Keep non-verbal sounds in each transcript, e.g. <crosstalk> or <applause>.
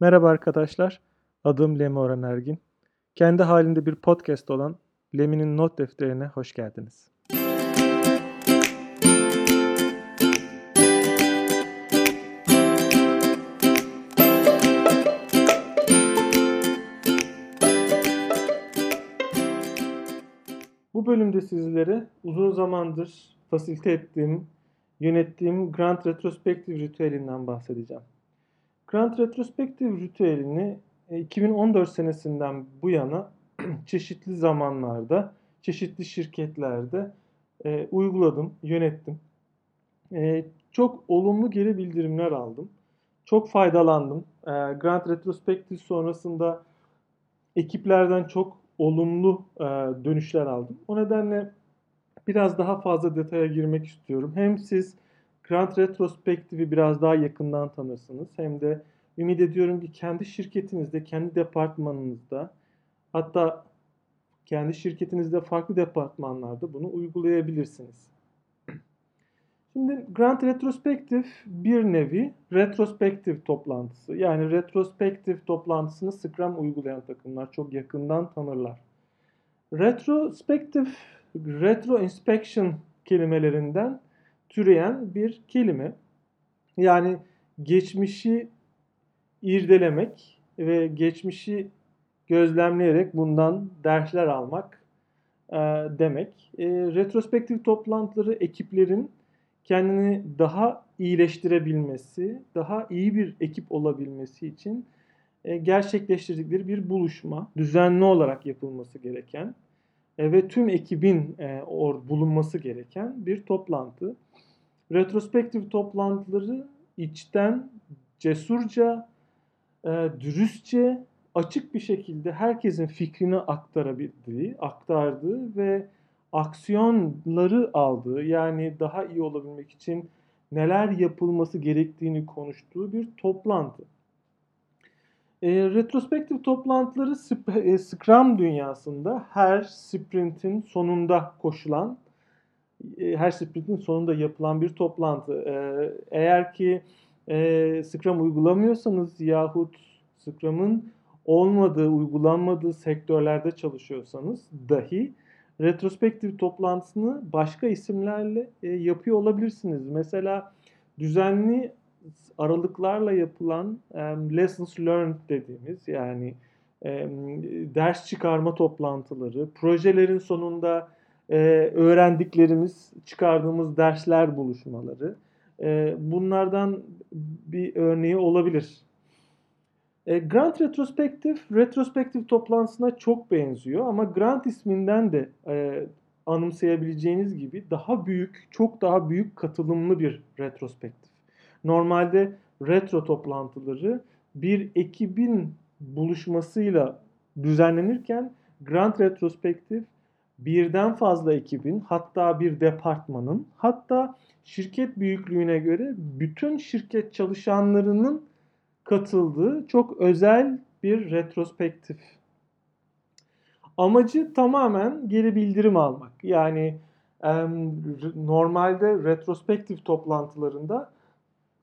Merhaba arkadaşlar, adım Lemi Orhan Ergin. Kendi halinde bir podcast olan Lemi'nin not defterine hoş geldiniz. Bu bölümde sizlere uzun zamandır fasilite ettiğim, yönettiğim Grand Retrospective ritüelinden bahsedeceğim. Grand Retrospective ritüelini 2014 e, senesinden bu yana <clears throat> çeşitli zamanlarda, çeşitli şirketlerde e, uyguladım, yönettim. E, çok olumlu geri bildirimler aldım. Çok faydalandım. E, Grand Retrospective sonrasında ekiplerden çok olumlu e, dönüşler aldım. O nedenle biraz daha fazla detaya girmek istiyorum. Hem siz Grant Retrospective'i biraz daha yakından tanırsınız. Hem de ümit ediyorum ki kendi şirketinizde, kendi departmanınızda hatta kendi şirketinizde farklı departmanlarda bunu uygulayabilirsiniz. Şimdi Grant Retrospective bir nevi retrospektif toplantısı. Yani retrospektif toplantısını Scrum uygulayan takımlar çok yakından tanırlar. Retrospektif, retro inspection kelimelerinden türeyen bir kelime. Yani geçmişi irdelemek ve geçmişi gözlemleyerek bundan dersler almak e, demek. E, retrospektif toplantıları ekiplerin kendini daha iyileştirebilmesi, daha iyi bir ekip olabilmesi için e, gerçekleştirdikleri bir buluşma, düzenli olarak yapılması gereken ve tüm ekibin e, or bulunması gereken bir toplantı. Retrospektif toplantıları içten, cesurca, e, dürüstçe, açık bir şekilde herkesin fikrini aktarabildiği, aktardığı ve aksiyonları aldığı yani daha iyi olabilmek için neler yapılması gerektiğini konuştuğu bir toplantı. E, retrospektif toplantıları e, Scrum dünyasında her sprintin sonunda koşulan, e, her sprintin sonunda yapılan bir toplantı. E, eğer ki e, Scrum uygulamıyorsanız yahut Scrum'ın olmadığı, uygulanmadığı sektörlerde çalışıyorsanız dahi retrospektif toplantısını başka isimlerle e, yapıyor olabilirsiniz. Mesela düzenli aralıklarla yapılan e, lessons learned dediğimiz yani e, ders çıkarma toplantıları, projelerin sonunda e, öğrendiklerimiz, çıkardığımız dersler buluşmaları e, bunlardan bir örneği olabilir. E, Grant Retrospektif, retrospektif toplantısına çok benziyor ama Grant isminden de e, anımsayabileceğiniz gibi daha büyük, çok daha büyük katılımlı bir retrospektif. Normalde retro toplantıları bir ekibin buluşmasıyla düzenlenirken Grant Retrospektif birden fazla ekibin hatta bir departmanın hatta şirket büyüklüğüne göre bütün şirket çalışanlarının katıldığı çok özel bir retrospektif. Amacı tamamen geri bildirim almak. Yani normalde retrospektif toplantılarında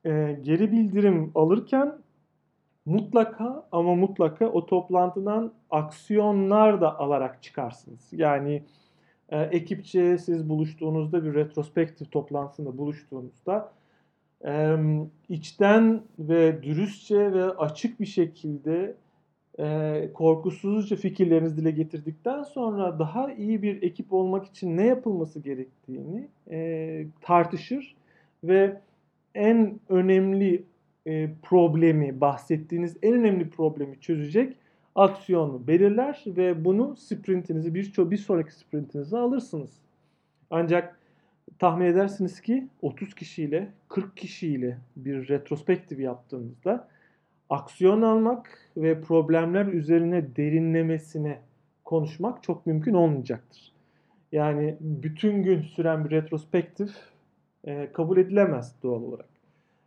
e, geri bildirim alırken mutlaka ama mutlaka o toplantıdan aksiyonlar da alarak çıkarsınız. Yani e, ekipçe siz buluştuğunuzda bir retrospektif toplantısında buluştuğunuzda e, içten ve dürüstçe ve açık bir şekilde e, korkusuzca fikirlerinizi dile getirdikten sonra daha iyi bir ekip olmak için ne yapılması gerektiğini e, tartışır ve en önemli e, problemi, bahsettiğiniz en önemli problemi çözecek aksiyonu belirler ve bunu sprintinizi bir, bir sonraki sprintinize alırsınız. Ancak tahmin edersiniz ki 30 kişiyle 40 kişiyle bir retrospektif yaptığınızda aksiyon almak ve problemler üzerine derinlemesine konuşmak çok mümkün olmayacaktır. Yani bütün gün süren bir retrospektif e, kabul edilemez doğal olarak.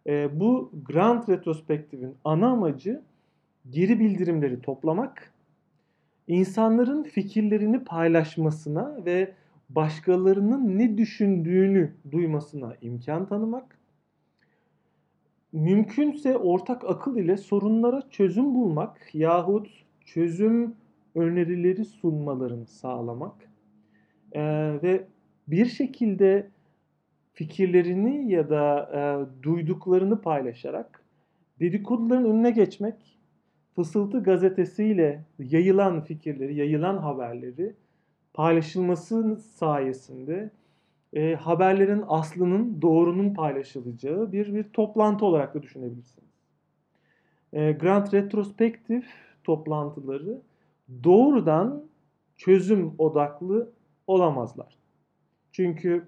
E, bu Grand Retrospektif'in ana amacı geri bildirimleri toplamak, insanların fikirlerini paylaşmasına ve başkalarının ne düşündüğünü duymasına imkan tanımak, mümkünse ortak akıl ile sorunlara çözüm bulmak yahut çözüm önerileri sunmalarını sağlamak e, ve bir şekilde fikirlerini ya da e, duyduklarını paylaşarak dedikoduların önüne geçmek, Fısıltı gazetesiyle yayılan fikirleri, yayılan haberleri paylaşılması sayesinde e, haberlerin aslının, doğrunun paylaşılacağı bir bir toplantı olarak da düşünebilirsiniz. E, Grant retrospektif toplantıları doğrudan çözüm odaklı olamazlar. Çünkü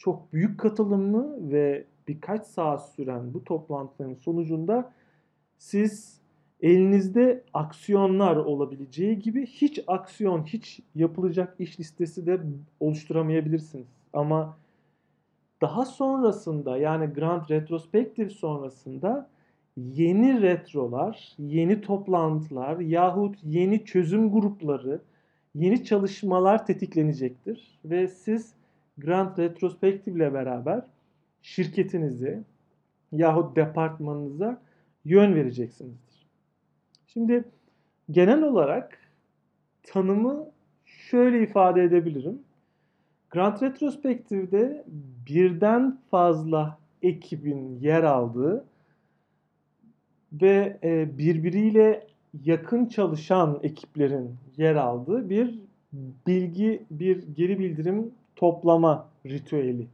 çok büyük katılımlı ve birkaç saat süren bu toplantıların sonucunda siz elinizde aksiyonlar olabileceği gibi hiç aksiyon, hiç yapılacak iş listesi de oluşturamayabilirsiniz. Ama daha sonrasında yani Grand Retrospective sonrasında yeni retrolar, yeni toplantılar yahut yeni çözüm grupları, yeni çalışmalar tetiklenecektir. Ve siz Grand Retrospective ile beraber şirketinizi yahut departmanınıza yön vereceksinizdir. Şimdi genel olarak tanımı şöyle ifade edebilirim. Grand Retrospective'de birden fazla ekibin yer aldığı ve e, birbiriyle yakın çalışan ekiplerin yer aldığı bir bilgi, bir geri bildirim toplama ritüeli.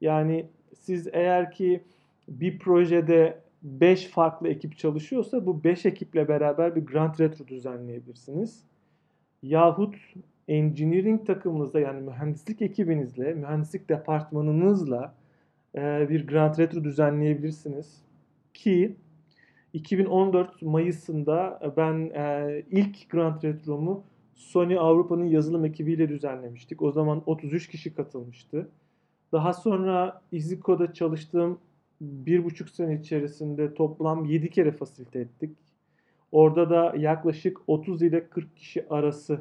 Yani siz eğer ki bir projede 5 farklı ekip çalışıyorsa bu 5 ekiple beraber bir Grand Retro düzenleyebilirsiniz. Yahut engineering takımınızda yani mühendislik ekibinizle, mühendislik departmanınızla e, bir Grand Retro düzenleyebilirsiniz. Ki 2014 Mayıs'ında ben e, ilk Grand Retro'mu Sony Avrupa'nın yazılım ekibiyle düzenlemiştik. O zaman 33 kişi katılmıştı. Daha sonra EasyCode'da çalıştığım bir buçuk sene içerisinde toplam 7 kere fasilite ettik. Orada da yaklaşık 30 ile 40 kişi arası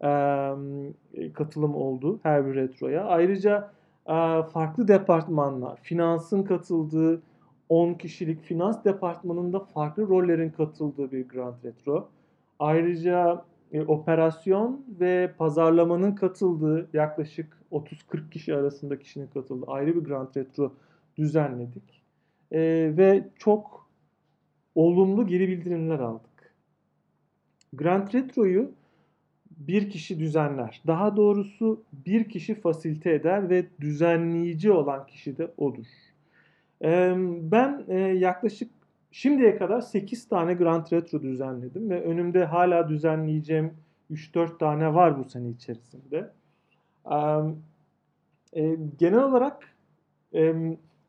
e, katılım oldu her bir retroya. Ayrıca e, farklı departmanlar, finansın katıldığı 10 kişilik finans departmanında farklı rollerin katıldığı bir Grand Retro. Ayrıca e, operasyon ve pazarlamanın katıldığı yaklaşık 30-40 kişi arasında kişinin katıldığı ayrı bir Grand Retro düzenledik. E, ve çok olumlu geri bildirimler aldık. Grand Retro'yu bir kişi düzenler. Daha doğrusu bir kişi fasilite eder ve düzenleyici olan kişi de odur. Ben yaklaşık Şimdiye kadar 8 tane Grand Retro düzenledim ve önümde hala düzenleyeceğim 3-4 tane var bu sene içerisinde. E, genel olarak e,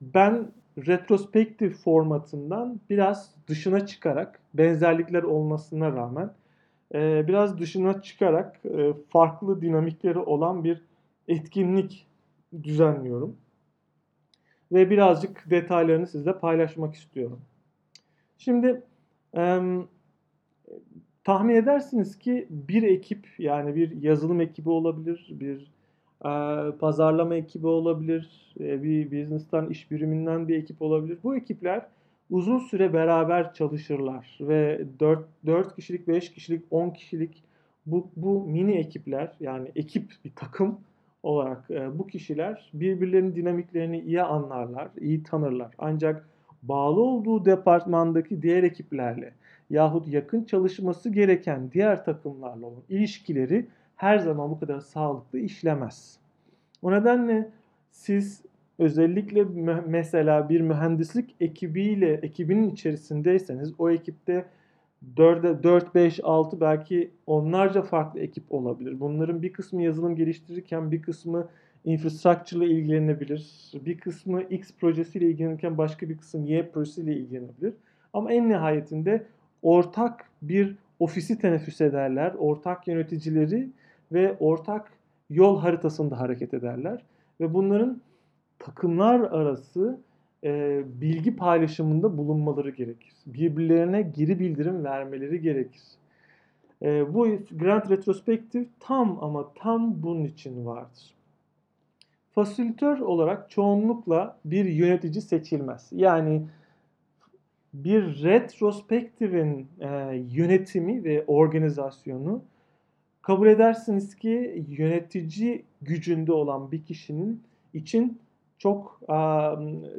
ben retrospektif formatından biraz dışına çıkarak benzerlikler olmasına rağmen e, biraz dışına çıkarak e, farklı dinamikleri olan bir etkinlik düzenliyorum. Ve birazcık detaylarını sizle paylaşmak istiyorum. Şimdi e, tahmin edersiniz ki bir ekip yani bir yazılım ekibi olabilir, bir e, pazarlama ekibi olabilir, e, bir business'tan iş biriminden bir ekip olabilir. Bu ekipler uzun süre beraber çalışırlar ve 4, 4 kişilik, 5 kişilik, 10 kişilik bu, bu mini ekipler yani ekip bir takım olarak e, bu kişiler birbirlerinin dinamiklerini iyi anlarlar, iyi tanırlar. Ancak bağlı olduğu departmandaki diğer ekiplerle yahut yakın çalışması gereken diğer takımlarla olan ilişkileri her zaman bu kadar sağlıklı işlemez. O nedenle siz özellikle mesela bir mühendislik ekibiyle ekibinin içerisindeyseniz o ekipte 4, 4 5 6 belki onlarca farklı ekip olabilir. Bunların bir kısmı yazılım geliştirirken bir kısmı infrastructure ile ilgilenebilir. Bir kısmı X projesiyle ilgilenirken başka bir kısım Y projesiyle ilgilenebilir. Ama en nihayetinde ortak bir ofisi teneffüs ederler. Ortak yöneticileri ve ortak yol haritasında hareket ederler. Ve bunların takımlar arası e, bilgi paylaşımında bulunmaları gerekir. Birbirlerine geri bildirim vermeleri gerekir. E, bu Grand Retrospective tam ama tam bunun için vardır. Fasilitör olarak çoğunlukla bir yönetici seçilmez. Yani bir retrospektifin e, yönetimi ve organizasyonu kabul edersiniz ki yönetici gücünde olan bir kişinin için çok e,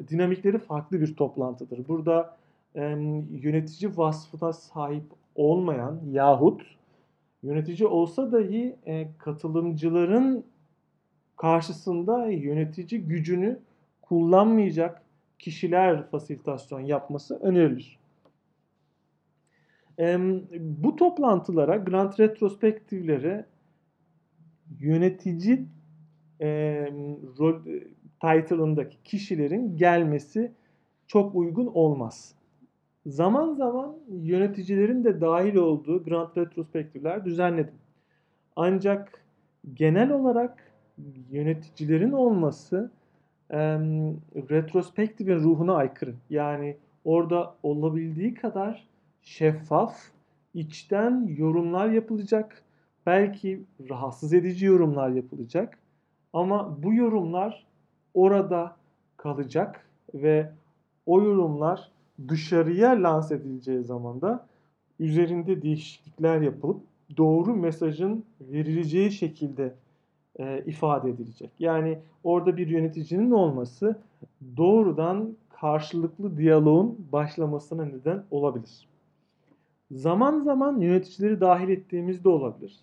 dinamikleri farklı bir toplantıdır. Burada e, yönetici vasfına sahip olmayan yahut yönetici olsa dahi e, katılımcıların karşısında yönetici gücünü kullanmayacak kişiler fasilitasyon yapması önerilir. Bu toplantılara, grant retrospektiflere yönetici e, rol title'ındaki kişilerin gelmesi çok uygun olmaz. Zaman zaman yöneticilerin de dahil olduğu grant retrospektifler düzenledim. Ancak genel olarak yöneticilerin olması e, retrospektifin ruhuna aykırı. Yani orada olabildiği kadar şeffaf, içten yorumlar yapılacak. Belki rahatsız edici yorumlar yapılacak. Ama bu yorumlar orada kalacak ve o yorumlar dışarıya lanse edileceği zaman da üzerinde değişiklikler yapılıp doğru mesajın verileceği şekilde e, ifade edilecek. Yani orada bir yöneticinin olması doğrudan karşılıklı diyaloğun başlamasına neden olabilir. Zaman zaman yöneticileri dahil ettiğimizde olabilir.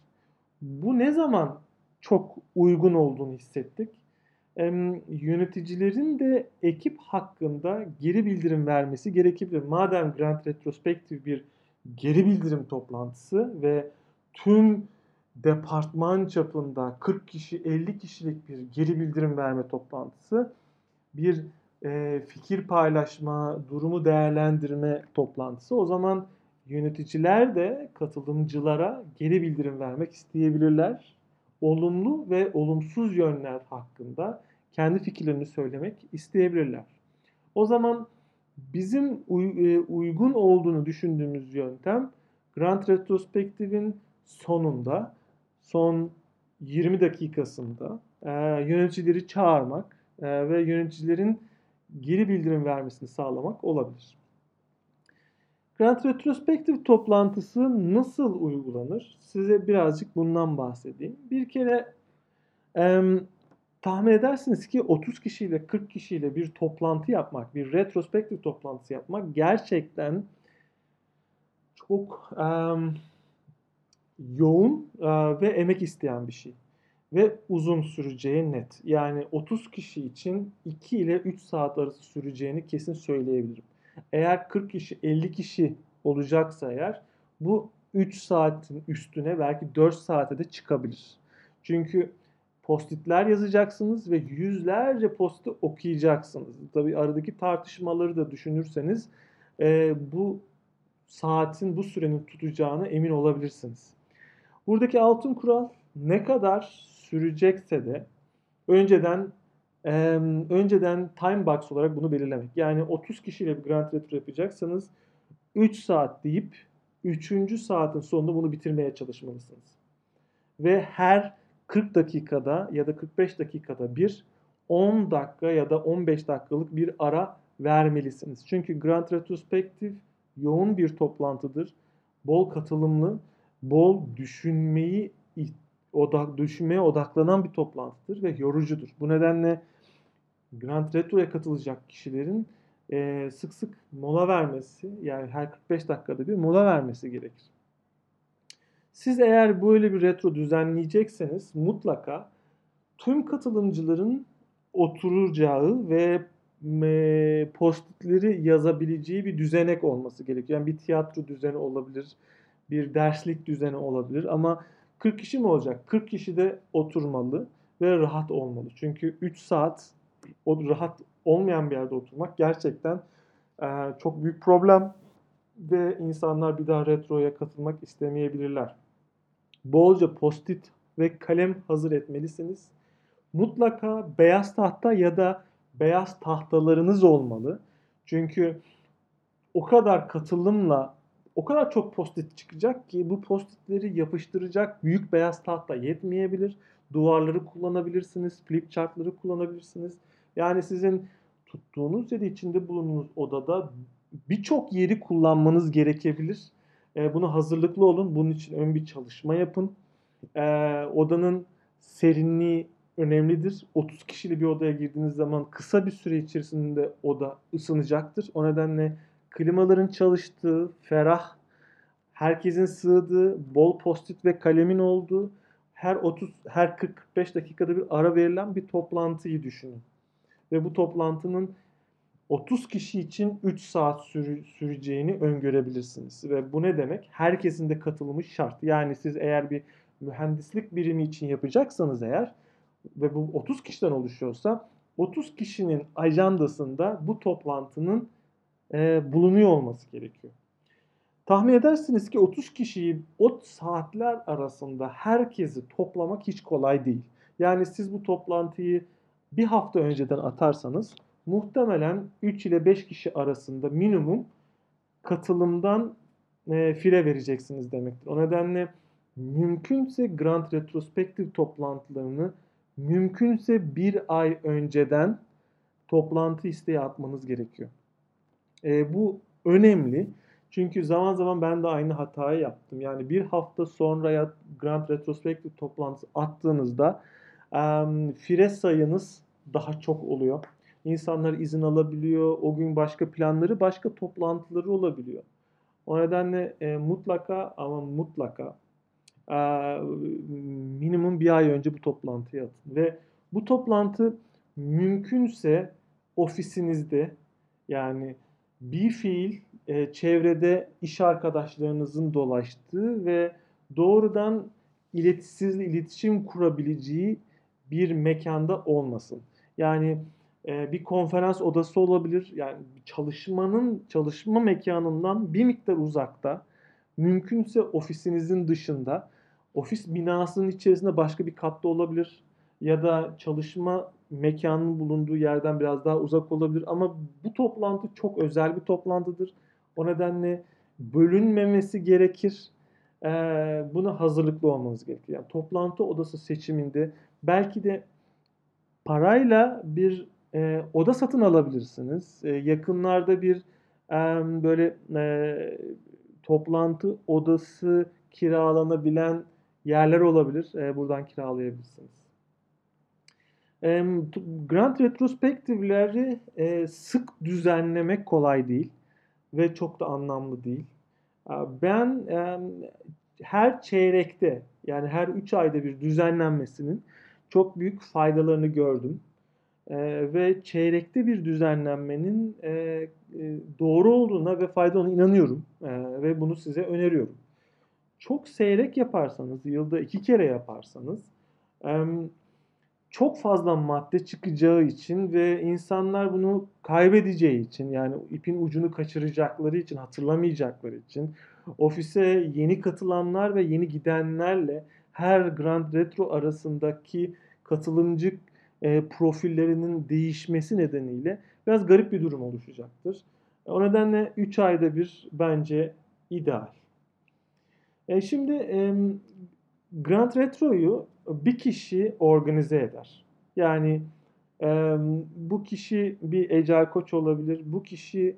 Bu ne zaman çok uygun olduğunu hissettik? E, yöneticilerin de ekip hakkında geri bildirim vermesi gerekebilir. Madem Grant Retrospektif bir geri bildirim toplantısı ve tüm departman çapında 40 kişi 50 kişilik bir geri bildirim verme toplantısı bir e, fikir paylaşma, durumu değerlendirme toplantısı. O zaman yöneticiler de katılımcılara geri bildirim vermek isteyebilirler. Olumlu ve olumsuz yönler hakkında kendi fikirlerini söylemek isteyebilirler. O zaman bizim e, uygun olduğunu düşündüğümüz yöntem Grant Retrospektif'in sonunda son 20 dakikasında e, yöneticileri çağırmak e, ve yöneticilerin geri bildirim vermesini sağlamak olabilir. Grant Retrospektif toplantısı nasıl uygulanır? Size birazcık bundan bahsedeyim. Bir kere e, tahmin edersiniz ki 30 kişiyle 40 kişiyle bir toplantı yapmak, bir retrospektif toplantısı yapmak gerçekten çok e, yoğun e, ve emek isteyen bir şey. Ve uzun süreceği net. Yani 30 kişi için 2 ile 3 saat arası süreceğini kesin söyleyebilirim. Eğer 40 kişi 50 kişi olacaksa eğer bu 3 saatin üstüne belki 4 saate de çıkabilir. Çünkü postitler yazacaksınız ve yüzlerce posti okuyacaksınız. Tabi aradaki tartışmaları da düşünürseniz e, bu saatin bu sürenin tutacağını emin olabilirsiniz. Buradaki altın kural ne kadar sürecekse de önceden e, önceden time box olarak bunu belirlemek. Yani 30 kişiyle bir Grand Retro yapacaksanız 3 saat deyip 3. saatin sonunda bunu bitirmeye çalışmalısınız. Ve her 40 dakikada ya da 45 dakikada bir 10 dakika ya da 15 dakikalık bir ara vermelisiniz. Çünkü Grand Retrospektif yoğun bir toplantıdır. Bol katılımlı bol düşünmeyi odak düşünmeye odaklanan bir toplantıdır ve yorucudur. Bu nedenle Grand Retro'ya katılacak kişilerin e, sık sık mola vermesi yani her 45 dakikada bir mola vermesi gerekir. Siz eğer böyle bir retro düzenleyecekseniz mutlaka tüm katılımcıların oturacağı ve e, postitleri yazabileceği bir düzenek olması gerekiyor. Yani bir tiyatro düzeni olabilir, bir derslik düzeni olabilir ama 40 kişi mi olacak? 40 kişi de oturmalı ve rahat olmalı. Çünkü 3 saat o rahat olmayan bir yerde oturmak gerçekten e, çok büyük problem ve insanlar bir daha retroya katılmak istemeyebilirler. Bolca postit ve kalem hazır etmelisiniz. Mutlaka beyaz tahta ya da beyaz tahtalarınız olmalı. Çünkü o kadar katılımla o kadar çok postit çıkacak ki bu postitleri yapıştıracak büyük beyaz tahta yetmeyebilir. Duvarları kullanabilirsiniz, flip chartları kullanabilirsiniz. Yani sizin tuttuğunuz ya içinde bulunduğunuz odada birçok yeri kullanmanız gerekebilir. E, buna hazırlıklı olun. Bunun için ön bir çalışma yapın. E, odanın serinliği önemlidir. 30 kişili bir odaya girdiğiniz zaman kısa bir süre içerisinde oda ısınacaktır. O nedenle klimaların çalıştığı, ferah, herkesin sığdığı, bol postit ve kalemin olduğu, her 30 her 45 dakikada bir ara verilen bir toplantıyı düşünün. Ve bu toplantının 30 kişi için 3 saat sürü, süreceğini öngörebilirsiniz. Ve bu ne demek? Herkesin de katılımı şart. Yani siz eğer bir mühendislik birimi için yapacaksanız eğer ve bu 30 kişiden oluşuyorsa 30 kişinin ajandasında bu toplantının e, bulunuyor olması gerekiyor. Tahmin edersiniz ki 30 kişiyi o saatler arasında herkesi toplamak hiç kolay değil. Yani siz bu toplantıyı bir hafta önceden atarsanız muhtemelen 3 ile 5 kişi arasında minimum katılımdan e, fire vereceksiniz demektir. O nedenle mümkünse Grand Retrospektif toplantılarını mümkünse bir ay önceden toplantı isteği atmanız gerekiyor. E, bu önemli. Çünkü zaman zaman ben de aynı hatayı yaptım. Yani bir hafta sonraya Grand Retrospektif toplantısı attığınızda um, fire sayınız daha çok oluyor. İnsanlar izin alabiliyor. O gün başka planları, başka toplantıları olabiliyor. O nedenle e, mutlaka ama mutlaka e, minimum bir ay önce bu toplantıyı atın. Ve bu toplantı mümkünse ofisinizde yani bir fiil e, çevrede iş arkadaşlarınızın dolaştığı ve doğrudan iletisiz iletişim kurabileceği bir mekanda olmasın. Yani e, bir konferans odası olabilir. Yani çalışmanın çalışma mekanından bir miktar uzakta, mümkünse ofisinizin dışında, ofis binasının içerisinde başka bir katta olabilir ya da çalışma mekanının bulunduğu yerden biraz daha uzak olabilir ama bu toplantı çok özel bir toplantıdır. O nedenle bölünmemesi gerekir. Ee, buna hazırlıklı olmanız gerekir. Yani toplantı odası seçiminde belki de parayla bir e, oda satın alabilirsiniz. E, yakınlarda bir e, böyle e, toplantı odası kiralanabilen yerler olabilir. E, buradan kiralayabilirsiniz. Grant retrospektifleri e, sık düzenlemek kolay değil ve çok da anlamlı değil. Ben her çeyrekte yani her 3 ayda bir düzenlenmesinin çok büyük faydalarını gördüm. E, ve çeyrekte bir düzenlenmenin e, doğru olduğuna ve faydalı inanıyorum. Ve bunu size öneriyorum. Çok seyrek yaparsanız, yılda iki kere yaparsanız çok fazla madde çıkacağı için ve insanlar bunu kaybedeceği için yani ipin ucunu kaçıracakları için, hatırlamayacakları için ofise yeni katılanlar ve yeni gidenlerle her Grand Retro arasındaki katılımcı e, profillerinin değişmesi nedeniyle biraz garip bir durum oluşacaktır. O nedenle 3 ayda bir bence ideal. E şimdi e, Grand Retro'yu bir kişi organize eder. Yani e, bu kişi bir ecel koç olabilir. Bu kişi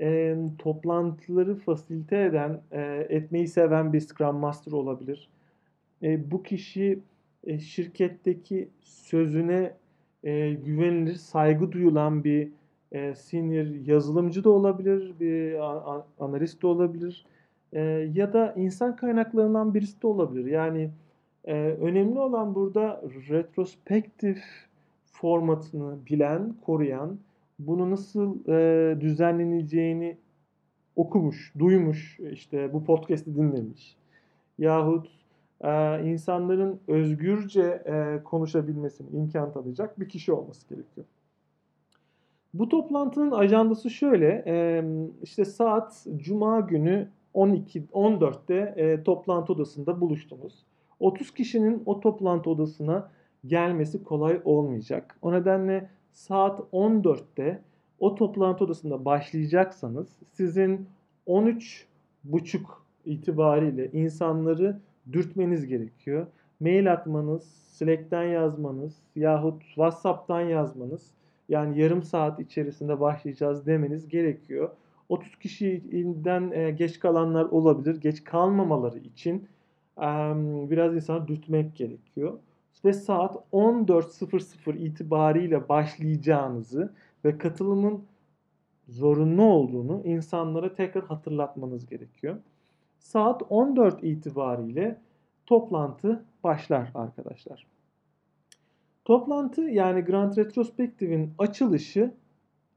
e, toplantıları fasilite eden, e, etmeyi seven bir Scrum Master olabilir. E, bu kişi e, şirketteki sözüne e, güvenilir, saygı duyulan bir e, senior yazılımcı da olabilir, bir analist de olabilir e, ya da insan kaynaklarından birisi de olabilir. Yani e, önemli olan burada retrospektif formatını bilen, koruyan, bunu nasıl e, düzenleneceğini okumuş, duymuş, işte bu podcast'i dinlemiş. Yahut e, insanların özgürce e, konuşabilmesini imkan tanıyacak bir kişi olması gerekiyor. Bu toplantının ajandası şöyle, e, işte saat Cuma günü 12 14'te e, toplantı odasında buluştunuz. 30 kişinin o toplantı odasına gelmesi kolay olmayacak. O nedenle saat 14'te o toplantı odasında başlayacaksanız sizin 13 buçuk itibariyle insanları dürtmeniz gerekiyor. Mail atmanız, Slack'ten yazmanız yahut WhatsApp'tan yazmanız yani yarım saat içerisinde başlayacağız demeniz gerekiyor. 30 kişiden e, geç kalanlar olabilir. Geç kalmamaları için biraz insanı dürtmek gerekiyor. Ve saat 14.00 itibariyle başlayacağınızı ve katılımın zorunlu olduğunu insanlara tekrar hatırlatmanız gerekiyor. Saat 14 itibariyle toplantı başlar arkadaşlar. Toplantı yani Grand Retrospective'in açılışı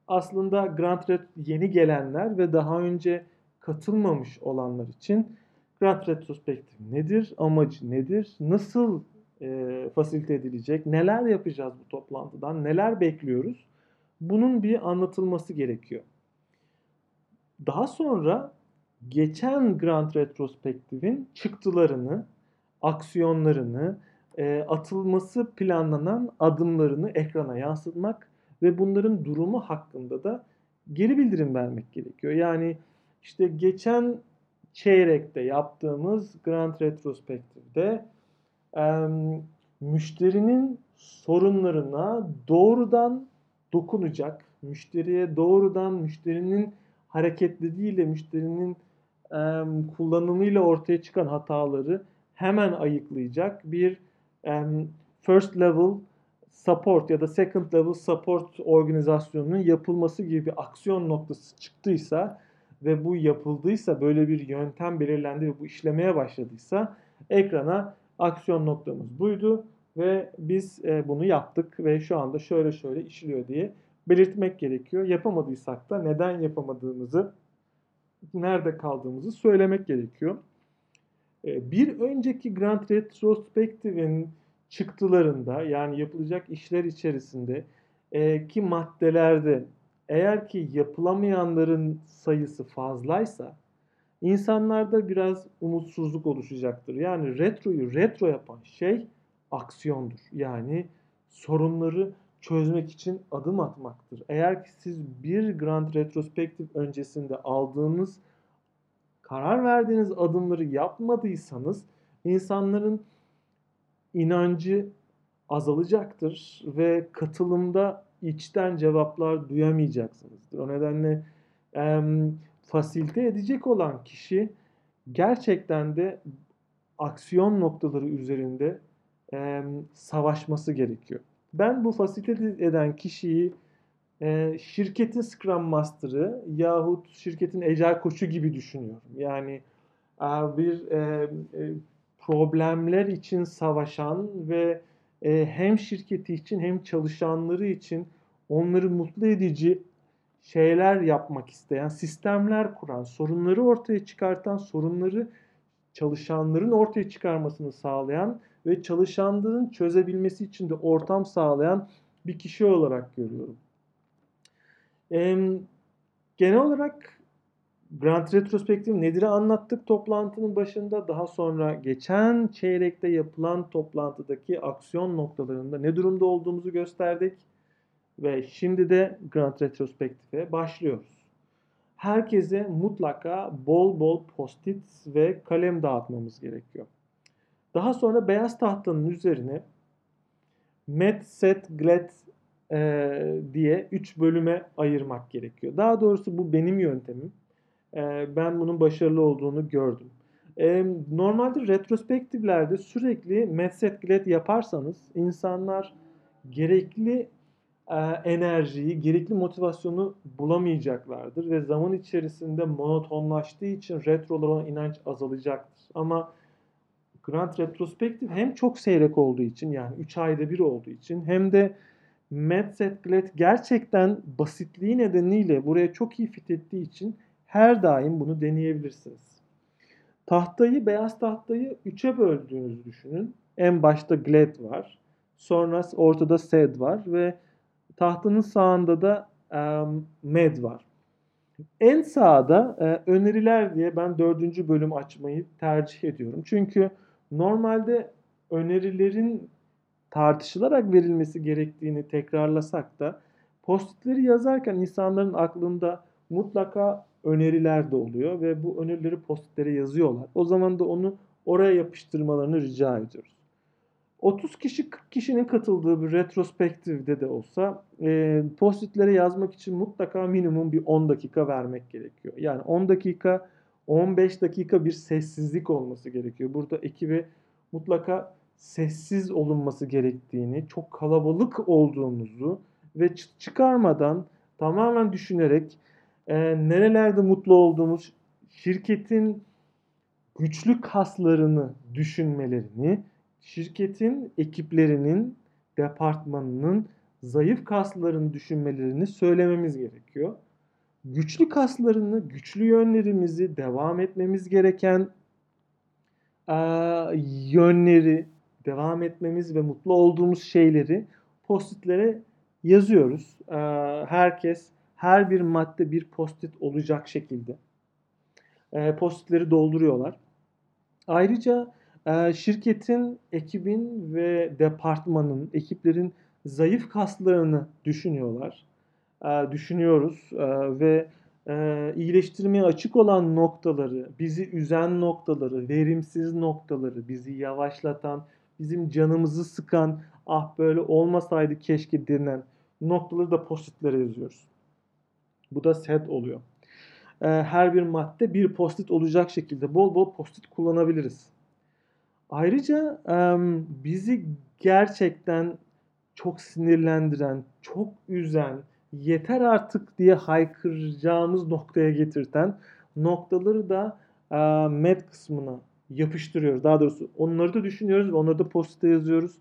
aslında Grand Ret yeni gelenler ve daha önce katılmamış olanlar için Grand Retrospective nedir, amacı nedir, nasıl e, fasilite edilecek, neler yapacağız bu toplantıdan, neler bekliyoruz bunun bir anlatılması gerekiyor. Daha sonra geçen Grand Retrospective'in çıktılarını, aksiyonlarını, e, atılması planlanan adımlarını ekrana yansıtmak ve bunların durumu hakkında da geri bildirim vermek gerekiyor. Yani işte geçen çeyrekte yaptığımız Grand Retrospective'de e, müşterinin sorunlarına doğrudan dokunacak, müşteriye doğrudan müşterinin hareketliliğiyle, müşterinin e, kullanımıyla ortaya çıkan hataları hemen ayıklayacak bir e, first level support ya da second level support organizasyonunun yapılması gibi bir aksiyon noktası çıktıysa ve bu yapıldıysa böyle bir yöntem belirlendi ve bu işlemeye başladıysa ekrana aksiyon noktamız buydu ve biz e, bunu yaptık ve şu anda şöyle şöyle işliyor diye belirtmek gerekiyor. Yapamadıysak da neden yapamadığımızı, nerede kaldığımızı söylemek gerekiyor. E, bir önceki Grand Retrospective'in çıktılarında yani yapılacak işler içerisinde e, ki maddelerde eğer ki yapılamayanların sayısı fazlaysa insanlarda biraz umutsuzluk oluşacaktır. Yani retroyu retro yapan şey aksiyondur. Yani sorunları çözmek için adım atmaktır. Eğer ki siz bir Grand Retrospective öncesinde aldığınız karar verdiğiniz adımları yapmadıysanız insanların inancı azalacaktır ve katılımda içten cevaplar duyamayacaksınızdır. O nedenle e, fasilite edecek olan kişi gerçekten de aksiyon noktaları üzerinde e, savaşması gerekiyor. Ben bu fasilite eden kişiyi e, şirketin Scrum Master'ı yahut şirketin ecel koçu gibi düşünüyorum. Yani e, bir e, problemler için savaşan ve e, hem şirketi için hem çalışanları için onları mutlu edici şeyler yapmak isteyen, sistemler kuran, sorunları ortaya çıkartan, sorunları çalışanların ortaya çıkarmasını sağlayan ve çalışanların çözebilmesi için de ortam sağlayan bir kişi olarak görüyorum. Genel olarak Grand Retrospektif nedir anlattık toplantının başında. Daha sonra geçen çeyrekte yapılan toplantıdaki aksiyon noktalarında ne durumda olduğumuzu gösterdik. Ve şimdi de Grand Retrospektif'e başlıyoruz. Herkese mutlaka bol bol post-it ve kalem dağıtmamız gerekiyor. Daha sonra beyaz tahtanın üzerine Met, Set, Glet e, diye 3 bölüme ayırmak gerekiyor. Daha doğrusu bu benim yöntemim. E, ben bunun başarılı olduğunu gördüm. E, normalde retrospektiflerde sürekli Met, Set, Glet yaparsanız insanlar gerekli e, enerjiyi, gerekli motivasyonu bulamayacaklardır ve zaman içerisinde monotonlaştığı için retrolara olan inanç azalacaktır. Ama Grand Retrospective hem çok seyrek olduğu için yani 3 ayda bir olduğu için hem de Mad Set Glad gerçekten basitliği nedeniyle buraya çok iyi fit ettiği için her daim bunu deneyebilirsiniz. Tahtayı, beyaz tahtayı 3'e böldüğünüzü düşünün. En başta Glad var. Sonra ortada Sed var ve tahtının sağında da um, Med var. En sağda e, öneriler diye ben dördüncü bölüm açmayı tercih ediyorum. Çünkü Normalde önerilerin tartışılarak verilmesi gerektiğini tekrarlasak da postitleri yazarken insanların aklında mutlaka öneriler de oluyor ve bu önerileri postitlere yazıyorlar. O zaman da onu oraya yapıştırmalarını rica ediyoruz. 30 kişi 40 kişinin katıldığı bir retrospektifde de olsa e, postitlere yazmak için mutlaka minimum bir 10 dakika vermek gerekiyor. Yani 10 dakika 15 dakika bir sessizlik olması gerekiyor. Burada ekibe mutlaka sessiz olunması gerektiğini, çok kalabalık olduğumuzu ve çıkarmadan tamamen düşünerek e, nerelerde mutlu olduğumuz, şirketin güçlü kaslarını düşünmelerini, şirketin ekiplerinin, departmanının zayıf kaslarını düşünmelerini söylememiz gerekiyor. Güçlü kaslarını, güçlü yönlerimizi, devam etmemiz gereken e, yönleri, devam etmemiz ve mutlu olduğumuz şeyleri postitlere yazıyoruz. E, herkes her bir madde bir postit olacak şekilde e, postitleri dolduruyorlar. Ayrıca e, şirketin, ekibin ve departmanın, ekiplerin zayıf kaslarını düşünüyorlar. E, düşünüyoruz e, ve e, iyileştirmeye açık olan noktaları, bizi üzen noktaları, verimsiz noktaları, bizi yavaşlatan, bizim canımızı sıkan, ah böyle olmasaydı keşke denen noktaları da postitlere yazıyoruz. Bu da set oluyor. Ee, her bir madde bir postit olacak şekilde bol bol postit kullanabiliriz. Ayrıca bizi gerçekten çok sinirlendiren, çok üzen, yeter artık diye haykıracağımız noktaya getirten noktaları da met kısmına yapıştırıyoruz. Daha doğrusu onları da düşünüyoruz ve onları da postite yazıyoruz.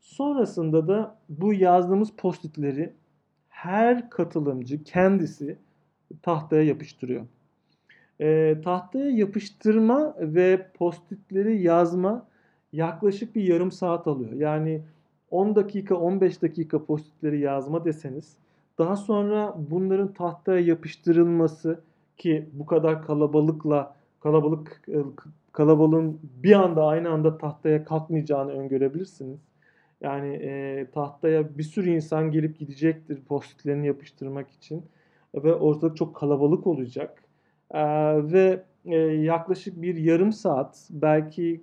Sonrasında da bu yazdığımız postitleri her katılımcı kendisi tahtaya yapıştırıyor. E, tahtaya yapıştırma ve postitleri yazma yaklaşık bir yarım saat alıyor. Yani 10 dakika 15 dakika postitleri yazma deseniz daha sonra bunların tahtaya yapıştırılması ki bu kadar kalabalıkla kalabalık e, kalabalığın bir anda aynı anda tahtaya kalkmayacağını öngörebilirsiniz. Yani e, tahtaya bir sürü insan gelip gidecektir postitlerini yapıştırmak için ve ortalık çok kalabalık olacak. E, ve e, yaklaşık bir yarım saat belki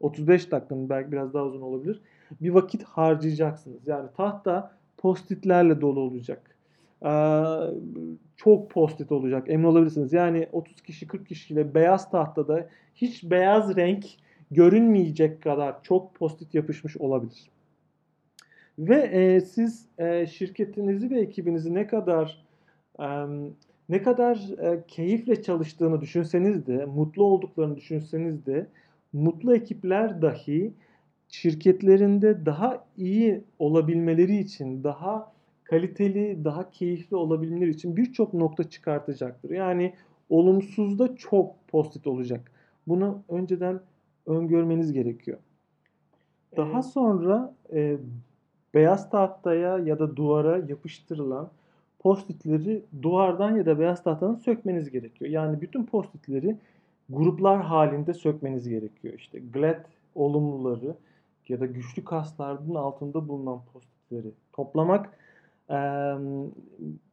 35 dakikanın belki biraz daha uzun olabilir. Bir vakit harcayacaksınız. Yani tahta postitlerle dolu olacak. Ee, çok postit olacak emin olabilirsiniz. Yani 30 kişi 40 kişiyle beyaz tahtada hiç beyaz renk görünmeyecek kadar çok postit yapışmış olabilir. Ve e, siz e, şirketinizi ve ekibinizi ne kadar e, ne kadar e, keyifle çalıştığını düşünseniz de, mutlu olduklarını düşünseniz de, mutlu ekipler dahi şirketlerinde daha iyi olabilmeleri için, daha kaliteli, daha keyifli olabilmeleri için birçok nokta çıkartacaktır. Yani olumsuzda çok postit olacak. Bunu önceden öngörmeniz gerekiyor. Daha sonra e, beyaz tahtaya ya da duvara yapıştırılan postitleri duvardan ya da beyaz tahtadan sökmeniz gerekiyor. Yani bütün postitleri gruplar halinde sökmeniz gerekiyor. İşte glad olumluları ya da güçlü kasların altında bulunan postitleri toplamak e,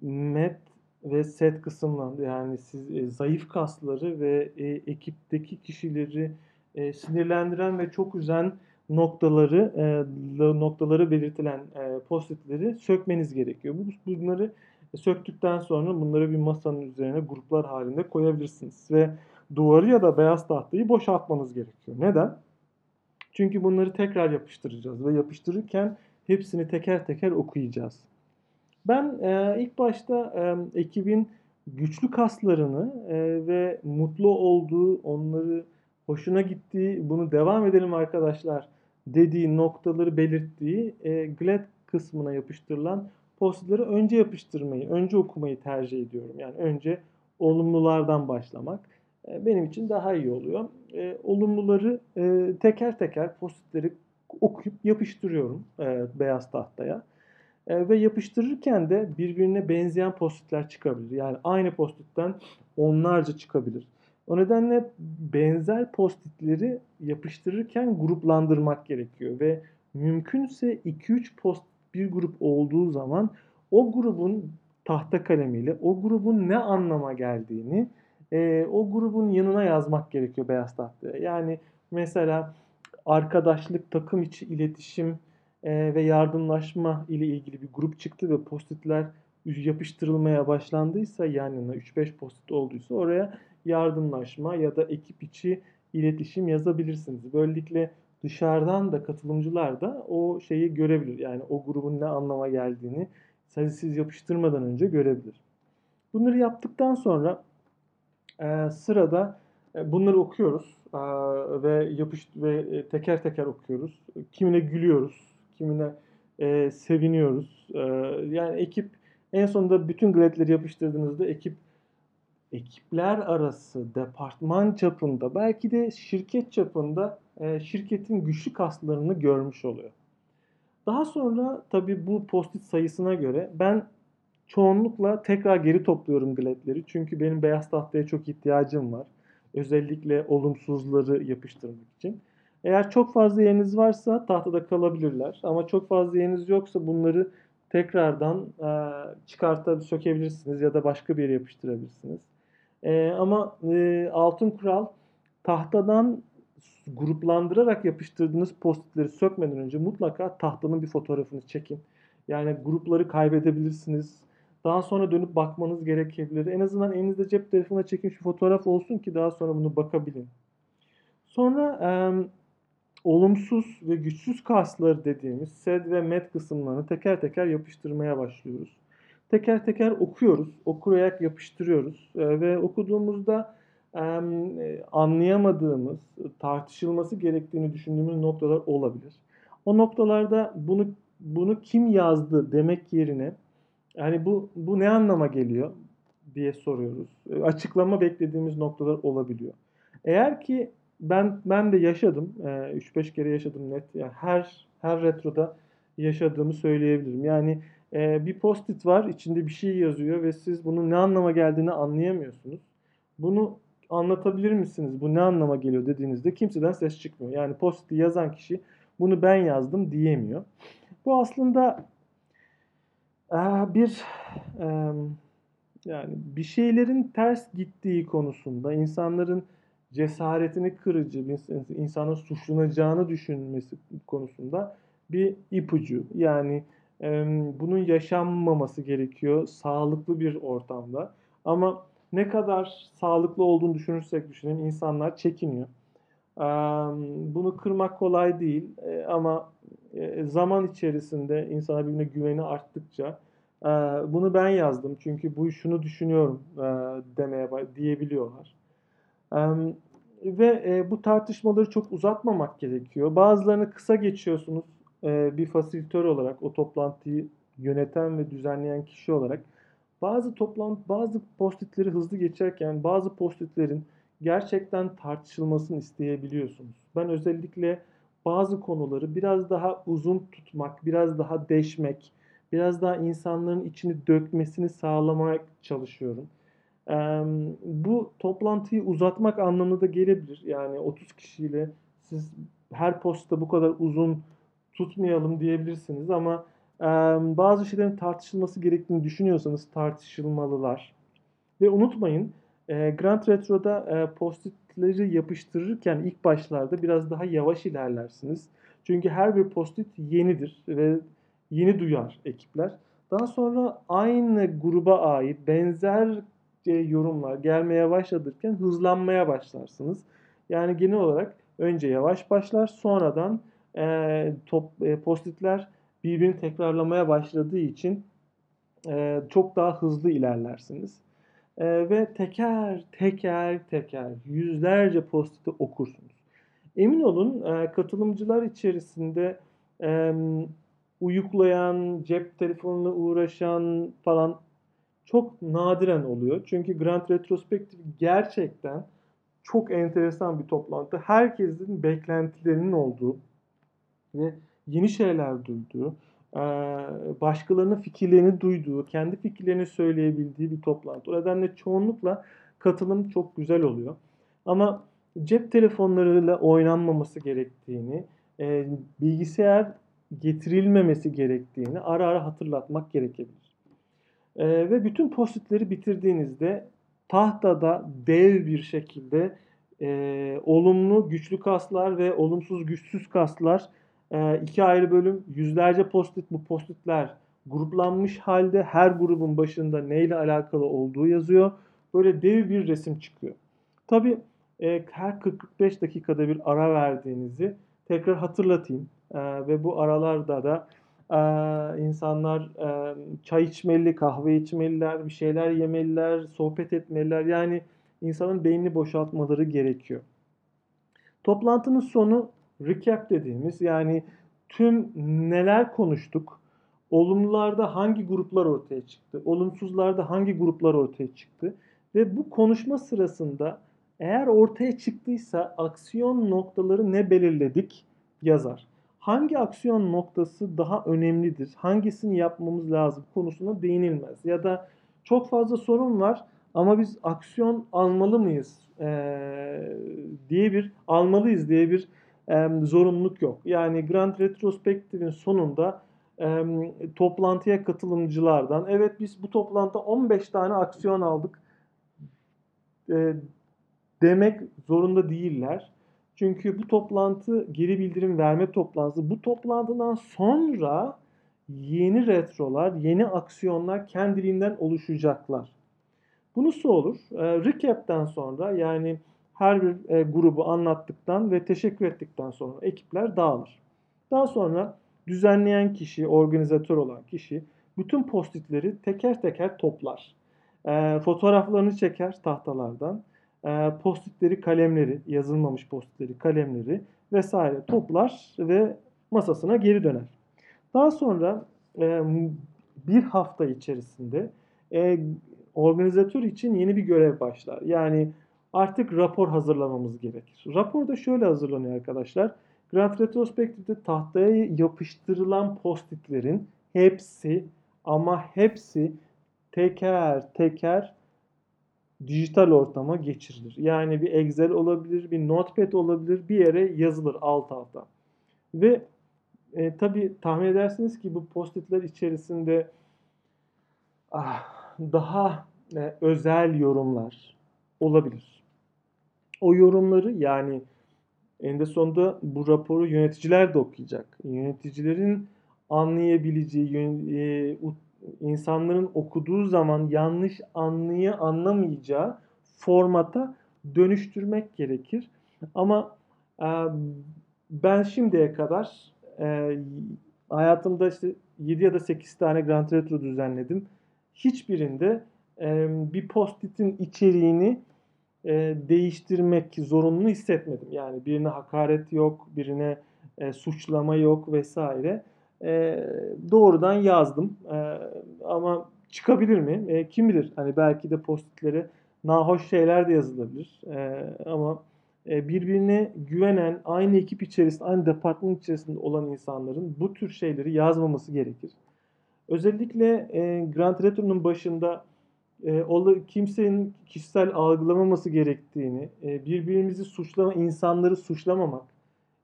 met ve set kısımlarında yani siz e, zayıf kasları ve e, ekipteki kişileri e, sinirlendiren ve çok üzen noktaları e, noktaları belirtilen e, postitleri sökmeniz gerekiyor. Bu, bunları söktükten sonra bunları bir masanın üzerine gruplar halinde koyabilirsiniz ve duvarı ya da beyaz tahtayı boşaltmanız gerekiyor. Neden? Çünkü bunları tekrar yapıştıracağız ve yapıştırırken hepsini teker teker okuyacağız. Ben e, ilk başta e, ekibin güçlü kaslarını e, ve mutlu olduğu, onları hoşuna gittiği, bunu devam edelim arkadaşlar dediği noktaları belirttiği e, glad kısmına yapıştırılan postları önce yapıştırmayı, önce okumayı tercih ediyorum. Yani önce olumlulardan başlamak e, benim için daha iyi oluyor. E, olumluları e, teker teker postitleri okuyup yapıştırıyorum e, beyaz tahtaya. E, ve yapıştırırken de birbirine benzeyen postitler çıkabilir. Yani aynı postitten onlarca çıkabilir. O nedenle benzer postitleri yapıştırırken gruplandırmak gerekiyor ve mümkünse 2-3 post bir grup olduğu zaman o grubun tahta kalemiyle o grubun ne anlama geldiğini e, o grubun yanına yazmak gerekiyor beyaz tahtaya. Yani mesela arkadaşlık, takım içi iletişim e, ve yardımlaşma ile ilgili bir grup çıktı ve postitler yapıştırılmaya başlandıysa yan yana 3-5 postit olduysa oraya yardımlaşma ya da ekip içi iletişim yazabilirsiniz. Böylelikle dışarıdan da katılımcılar da o şeyi görebilir. Yani o grubun ne anlama geldiğini sadece siz yapıştırmadan önce görebilir. Bunları yaptıktan sonra e, sırada e, bunları okuyoruz e, ve yapış ve e, teker teker okuyoruz. Kimine gülüyoruz, kimine e, seviniyoruz. E, yani ekip en sonunda bütün gradleri yapıştırdığınızda ekip ekipler arası, departman çapında, belki de şirket çapında e, şirketin güçlü kaslarını görmüş oluyor. Daha sonra tabii bu postit sayısına göre ben çoğunlukla tekrar geri topluyorum gladleri. Çünkü benim beyaz tahtaya çok ihtiyacım var. Özellikle olumsuzları yapıştırmak için. Eğer çok fazla yeriniz varsa tahtada kalabilirler. Ama çok fazla yeriniz yoksa bunları tekrardan e, çıkartıp sökebilirsiniz ya da başka bir yere yapıştırabilirsiniz. E, ama e, altın kural tahtadan gruplandırarak yapıştırdığınız postitleri sökmeden önce mutlaka tahtanın bir fotoğrafını çekin. Yani grupları kaybedebilirsiniz. Daha sonra dönüp bakmanız gerekebilir. En azından elinizde cep telefonuna çekilmiş bir fotoğraf olsun ki daha sonra bunu bakabilin. Sonra e, olumsuz ve güçsüz kasları dediğimiz SED ve MED kısımlarını teker teker yapıştırmaya başlıyoruz. Teker teker okuyoruz, okuyarak yapıştırıyoruz e, ve okuduğumuzda e, anlayamadığımız, tartışılması gerektiğini düşündüğümüz noktalar olabilir. O noktalarda bunu bunu kim yazdı demek yerine yani bu bu ne anlama geliyor diye soruyoruz. E, açıklama beklediğimiz noktalar olabiliyor. Eğer ki ben ben de yaşadım. 3-5 e, kere yaşadım net. Yani her her retroda yaşadığımı söyleyebilirim. Yani e, bir post-it var, içinde bir şey yazıyor ve siz bunun ne anlama geldiğini anlayamıyorsunuz. Bunu anlatabilir misiniz? Bu ne anlama geliyor dediğinizde kimseden ses çıkmıyor. Yani post-it'i yazan kişi bunu ben yazdım diyemiyor. Bu aslında e, bir yani bir şeylerin ters gittiği konusunda insanların cesaretini kırıcı, insanın suçlanacağını düşünmesi konusunda bir ipucu. Yani bunun yaşanmaması gerekiyor sağlıklı bir ortamda. Ama ne kadar sağlıklı olduğunu düşünürsek düşünün insanlar çekiniyor. Bunu kırmak kolay değil ama zaman içerisinde insana birbirine güveni arttıkça bunu ben yazdım çünkü bu şunu düşünüyorum demeye diyebiliyorlar. Ve bu tartışmaları çok uzatmamak gerekiyor. Bazılarını kısa geçiyorsunuz bir fasilitör olarak o toplantıyı yöneten ve düzenleyen kişi olarak bazı toplantı bazı postitleri hızlı geçerken bazı postitlerin gerçekten tartışılmasını isteyebiliyorsunuz. Ben özellikle bazı konuları biraz daha uzun tutmak, biraz daha deşmek, biraz daha insanların içini dökmesini sağlamaya çalışıyorum. Bu toplantıyı uzatmak anlamında da gelebilir. Yani 30 kişiyle siz her postta bu kadar uzun tutmayalım diyebilirsiniz ama bazı şeylerin tartışılması gerektiğini düşünüyorsanız tartışılmalılar. Ve unutmayın Grand Retro'da postitleri yapıştırırken ilk başlarda biraz daha yavaş ilerlersiniz. Çünkü her bir postit yenidir ve yeni duyar ekipler. Daha sonra aynı gruba ait benzer yorumlar gelmeye başladırken hızlanmaya başlarsınız. Yani genel olarak önce yavaş başlar sonradan e, top, e, postitler birbirini tekrarlamaya başladığı için e, çok daha hızlı ilerlersiniz. E, ve teker teker teker yüzlerce postiti okursunuz. Emin olun e, katılımcılar içerisinde e, uyuklayan, cep telefonuna uğraşan falan çok nadiren oluyor. Çünkü Grand Retrospective gerçekten çok enteresan bir toplantı. Herkesin beklentilerinin olduğu ve yeni şeyler duyduğu, başkalarının fikirlerini duyduğu, kendi fikirlerini söyleyebildiği bir toplantı. O nedenle çoğunlukla katılım çok güzel oluyor. Ama cep telefonlarıyla oynanmaması gerektiğini, bilgisayar getirilmemesi gerektiğini ara ara hatırlatmak gerekebilir. Ve bütün postitleri bitirdiğinizde tahtada dev bir şekilde e, olumlu güçlü kaslar ve olumsuz güçsüz kaslar e, iki ayrı bölüm. Yüzlerce postit bu postitler gruplanmış halde her grubun başında neyle alakalı olduğu yazıyor. Böyle dev bir resim çıkıyor. Tabi e, her 45 dakikada bir ara verdiğinizi tekrar hatırlatayım. E, ve bu aralarda da e, insanlar e, çay içmeli, kahve içmeliler, bir şeyler yemeliler, sohbet etmeliler. Yani insanın beynini boşaltmaları gerekiyor. Toplantının sonu recap dediğimiz yani tüm neler konuştuk, olumlularda hangi gruplar ortaya çıktı, olumsuzlarda hangi gruplar ortaya çıktı ve bu konuşma sırasında eğer ortaya çıktıysa aksiyon noktaları ne belirledik yazar. Hangi aksiyon noktası daha önemlidir? Hangisini yapmamız lazım konusuna değinilmez. Ya da çok fazla sorun var ama biz aksiyon almalı mıyız ee, diye bir almalıyız diye bir zorunluluk yok. Yani Grand Retrospective'in sonunda toplantıya katılımcılardan evet biz bu toplantıda 15 tane aksiyon aldık e, demek zorunda değiller. Çünkü bu toplantı geri bildirim verme toplantısı. Bu toplantıdan sonra yeni retrolar, yeni aksiyonlar kendiliğinden oluşacaklar. Bu nasıl olur? E, recap'ten sonra yani her bir e, grubu anlattıktan ve teşekkür ettikten sonra ekipler dağılır. Daha sonra düzenleyen kişi, organizatör olan kişi bütün postitleri teker teker toplar. E, fotoğraflarını çeker tahtalardan. E, postitleri, kalemleri, yazılmamış postitleri, kalemleri vesaire toplar ve masasına geri döner. Daha sonra e, bir hafta içerisinde e, organizatör için yeni bir görev başlar. Yani artık rapor hazırlamamız gerekir. Rapor da şöyle hazırlanıyor arkadaşlar. Grand Retrospective'de tahtaya yapıştırılan postitlerin hepsi ama hepsi teker teker dijital ortama geçirilir. Yani bir Excel olabilir, bir Notepad olabilir, bir yere yazılır alt alta. Ve e, tabii tahmin edersiniz ki bu postitler içerisinde ah, daha e, özel yorumlar olabilir. O yorumları yani en de sonunda bu raporu yöneticiler de okuyacak. Yöneticilerin anlayabileceği, e, insanların okuduğu zaman yanlış anlayı anlamayacağı formata dönüştürmek gerekir. Ama e, ben şimdiye kadar e, hayatımda işte 7 ya da 8 tane Grand Retro düzenledim. Hiçbirinde bir post-it'in içeriğini e, değiştirmek zorunlu hissetmedim. Yani birine hakaret yok, birine e, suçlama yok vesaire. E, doğrudan yazdım. E, ama çıkabilir mi? E, kim bilir? Hani belki de postitlere nahoş şeyler de yazılabilir. E, ama e, birbirine güvenen, aynı ekip içerisinde, aynı departman içerisinde olan insanların bu tür şeyleri yazmaması gerekir. Özellikle e, Grand Retro'nun başında kimsenin kişisel algılamaması gerektiğini, e, birbirimizi suçlama, insanları suçlamamak,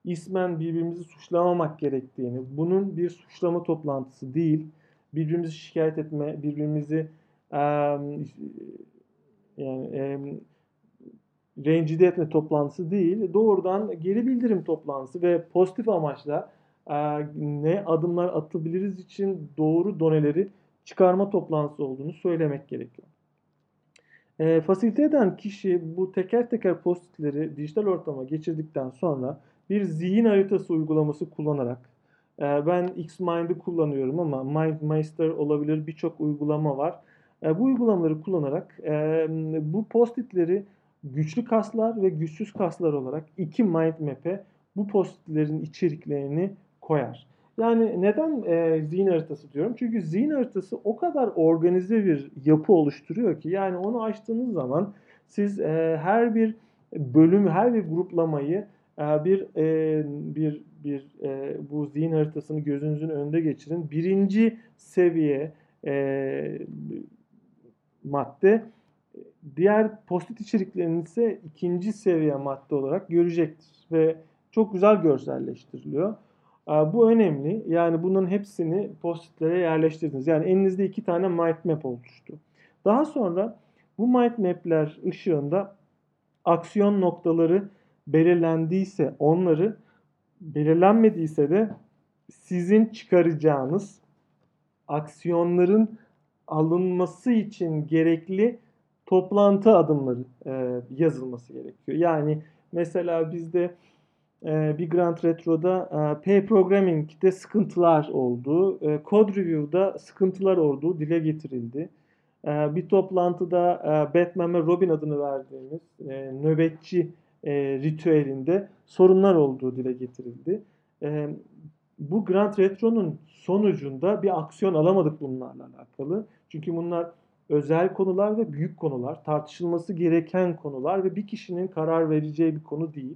ismen birbirimizi suçlamamak gerektiğini, bunun bir suçlama toplantısı değil, birbirimizi şikayet etme, birbirimizi e, yani e, rencide etme toplantısı değil, doğrudan geri bildirim toplantısı ve pozitif amaçla e, ne adımlar atabiliriz için doğru doneleri çıkarma toplantısı olduğunu söylemek gerekiyor. E, fasilite eden kişi bu teker teker postitleri dijital ortama geçirdikten sonra bir zihin haritası uygulaması kullanarak e, ben Xmind'ı kullanıyorum ama MindMeister olabilir birçok uygulama var. E, bu uygulamaları kullanarak e, bu postitleri güçlü kaslar ve güçsüz kaslar olarak iki mind map'e bu postitlerin içeriklerini koyar. Yani neden e, zihin haritası diyorum? Çünkü zihin haritası o kadar organize bir yapı oluşturuyor ki yani onu açtığınız zaman siz e, her bir bölüm, her bir gruplamayı e, bir e, bir bir e, bu zihin haritasını gözünüzün önünde geçirin. Birinci seviye e, madde diğer postit içeriklerini ise ikinci seviye madde olarak görecektir ve çok güzel görselleştiriliyor. Bu önemli. Yani bunun hepsini postitlere yerleştirdiniz. Yani elinizde iki tane mind map oluştu. Daha sonra bu mind map'ler ışığında aksiyon noktaları belirlendiyse onları belirlenmediyse de sizin çıkaracağınız aksiyonların alınması için gerekli toplantı adımları e, yazılması gerekiyor. Yani mesela bizde e, bir Grand Retro'da e, P Programming'de sıkıntılar olduğu, e, Code Review'da sıkıntılar olduğu dile getirildi. E, bir toplantıda e, Batman ve Robin adını verdiğimiz e, nöbetçi ritüelinde sorunlar olduğu dile getirildi. Bu Grand Retro'nun sonucunda bir aksiyon alamadık bunlarla alakalı. Çünkü bunlar özel konular ve büyük konular, tartışılması gereken konular ve bir kişinin karar vereceği bir konu değil.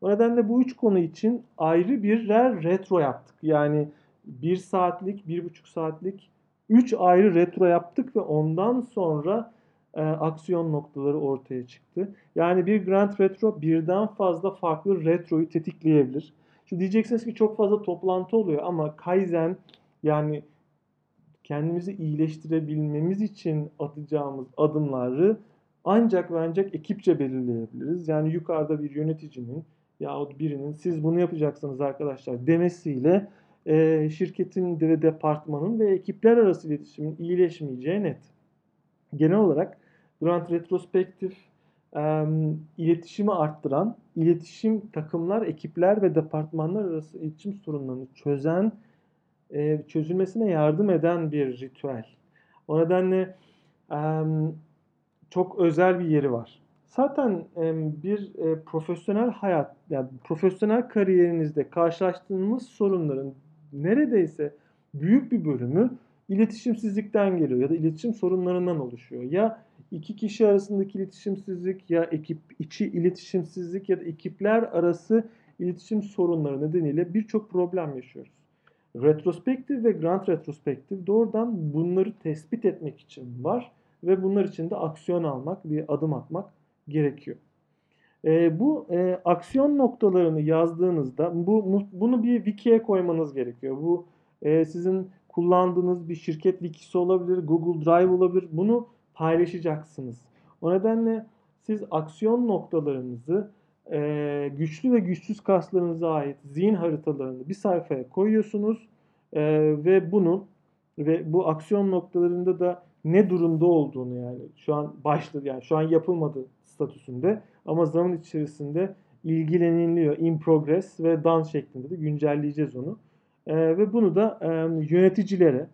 O nedenle bu üç konu için ayrı birer retro yaptık. Yani bir saatlik, bir buçuk saatlik üç ayrı retro yaptık ve ondan sonra e, aksiyon noktaları ortaya çıktı. Yani bir Grand Retro birden fazla farklı retroyu tetikleyebilir. Şimdi diyeceksiniz ki çok fazla toplantı oluyor ama Kaizen yani kendimizi iyileştirebilmemiz için atacağımız adımları ancak ve ancak ekipçe belirleyebiliriz. Yani yukarıda bir yöneticinin yahut birinin siz bunu yapacaksınız arkadaşlar demesiyle e, şirketin ve departmanın ve ekipler arası iletişimin iyileşmeyeceği net. Genel olarak Grand Retrospektif e, iletişimi arttıran, iletişim takımlar, ekipler ve departmanlar arası iletişim sorunlarını çözen, e, çözülmesine yardım eden bir ritüel. O nedenle e, çok özel bir yeri var. Zaten bir profesyonel hayat, yani profesyonel kariyerinizde karşılaştığınız sorunların neredeyse büyük bir bölümü iletişimsizlikten geliyor ya da iletişim sorunlarından oluşuyor. Ya iki kişi arasındaki iletişimsizlik ya ekip içi iletişimsizlik ya da ekipler arası iletişim sorunları nedeniyle birçok problem yaşıyoruz. Retrospektif ve grand retrospektif doğrudan bunları tespit etmek için var ve bunlar için de aksiyon almak, bir adım atmak gerekiyor. E, bu e, aksiyon noktalarını yazdığınızda bu bunu bir wiki'ye koymanız gerekiyor. Bu e, sizin kullandığınız bir şirket wikisi olabilir, Google Drive olabilir. Bunu paylaşacaksınız. O nedenle siz aksiyon noktalarınızı e, güçlü ve güçsüz kaslarınıza ait zihin haritalarını bir sayfaya koyuyorsunuz e, ve bunu ve bu aksiyon noktalarında da ne durumda olduğunu yani şu an başladı yani şu an yapılmadı statüsünde ama zaman içerisinde ilgileniliyor in progress ve done şeklinde de güncelleyeceğiz onu. E, ve bunu da e, yöneticilere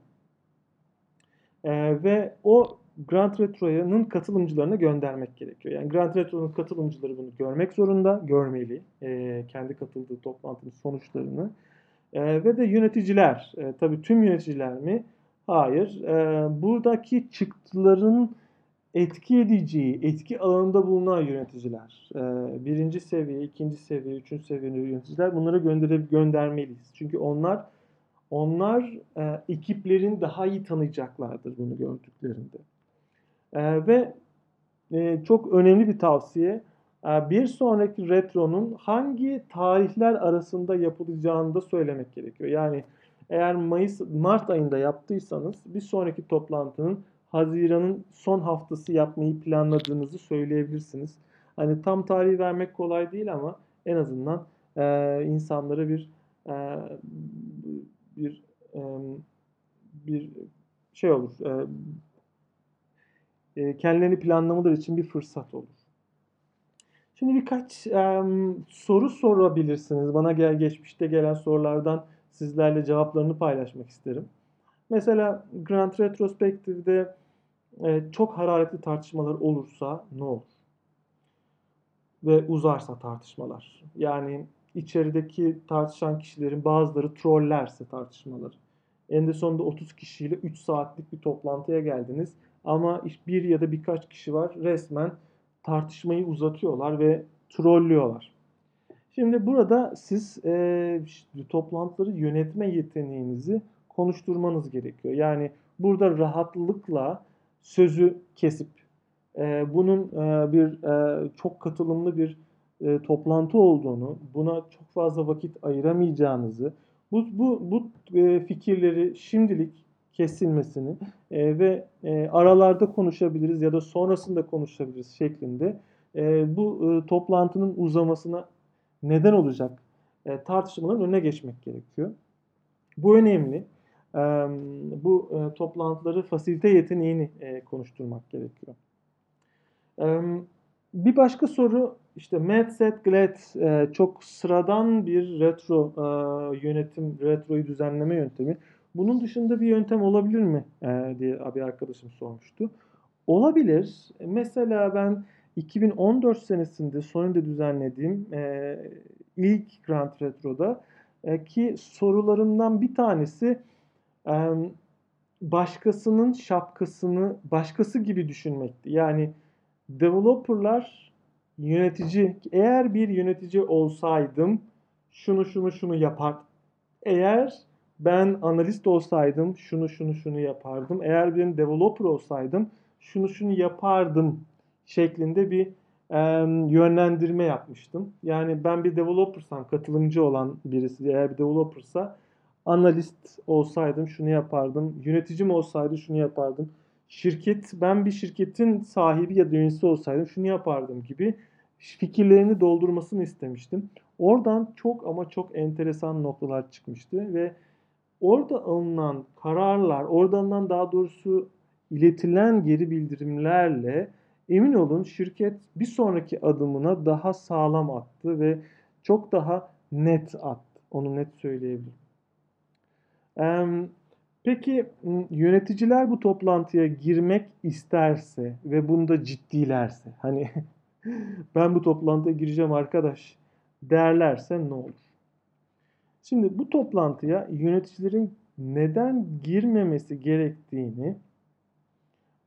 e, ve o Grand Retro'nun katılımcılarına göndermek gerekiyor. Yani Grand Retro'nun katılımcıları bunu görmek zorunda, görmeli e, kendi katıldığı toplantının sonuçlarını. E, ve de yöneticiler, e, tabii tüm yöneticiler mi? Hayır. E, buradaki çıktıların etki edeceği, etki alanında bulunan yöneticiler, e, birinci seviye, ikinci seviye, üçüncü seviye yöneticiler bunlara gönderip göndermeliyiz. Çünkü onlar onlar e, ekiplerin daha iyi tanıyacaklardır bunu gördüklerinde. E, ve e, çok önemli bir tavsiye, e, bir sonraki retronun hangi tarihler arasında yapılacağını da söylemek gerekiyor. Yani eğer Mayıs Mart ayında yaptıysanız bir sonraki toplantının Haziran'ın son haftası yapmayı planladığınızı söyleyebilirsiniz. Hani tam tarihi vermek kolay değil ama en azından e, insanlara bir e, bir e, bir şey olur. E, e, kendilerini planlamaları için bir fırsat olur. Şimdi birkaç e, soru sorabilirsiniz. Bana gel geçmişte gelen sorulardan sizlerle cevaplarını paylaşmak isterim. Mesela Grand Retrospective'de e, çok hararetli tartışmalar olursa ne olur? Ve uzarsa tartışmalar. Yani içerideki tartışan kişilerin bazıları trollerse tartışmaları. En de sonunda 30 kişiyle 3 saatlik bir toplantıya geldiniz. Ama bir ya da birkaç kişi var resmen tartışmayı uzatıyorlar ve trollüyorlar. Şimdi burada siz e, toplantıları yönetme yeteneğinizi konuşturmanız gerekiyor. Yani burada rahatlıkla sözü kesip e, bunun e, bir e, çok katılımlı bir e, toplantı olduğunu, buna çok fazla vakit ayıramayacağınızı, bu bu bu e, fikirleri şimdilik kesilmesini e, ve e, aralarda konuşabiliriz ya da sonrasında konuşabiliriz şeklinde e, bu e, toplantının uzamasına neden olacak e, tartışmaların önüne geçmek gerekiyor. Bu önemli. E, bu e, toplantıları fasilite yeteneğini e, konuşturmak gerekiyor. E, bir başka soru işte Medset Glad e, çok sıradan bir retro e, yönetim, retroyu düzenleme yöntemi. Bunun dışında bir yöntem olabilir mi e, diye bir arkadaşım sormuştu. Olabilir. Mesela ben 2014 senesinde Sony'de düzenlediğim e, ilk Grand Retro'da e, ki sorularımdan bir tanesi e, başkasının şapkasını başkası gibi düşünmekti. Yani developerlar yönetici eğer bir yönetici olsaydım şunu şunu şunu yapar. Eğer ben analist olsaydım şunu şunu şunu yapardım. Eğer bir developer olsaydım şunu şunu yapardım şeklinde bir e, yönlendirme yapmıştım. Yani ben bir developersam, katılımcı olan birisi eğer bir developersa analist olsaydım şunu yapardım. Yöneticim olsaydı şunu yapardım. Şirket, ben bir şirketin sahibi ya da yöneticisi olsaydım şunu yapardım gibi fikirlerini doldurmasını istemiştim. Oradan çok ama çok enteresan noktalar çıkmıştı ve orada alınan kararlar, oradan daha doğrusu iletilen geri bildirimlerle emin olun şirket bir sonraki adımına daha sağlam attı ve çok daha net attı. Onu net söyleyebilirim. Peki yöneticiler bu toplantıya girmek isterse ve bunda ciddilerse hani <laughs> ben bu toplantıya gireceğim arkadaş derlerse ne olur? Şimdi bu toplantıya yöneticilerin neden girmemesi gerektiğini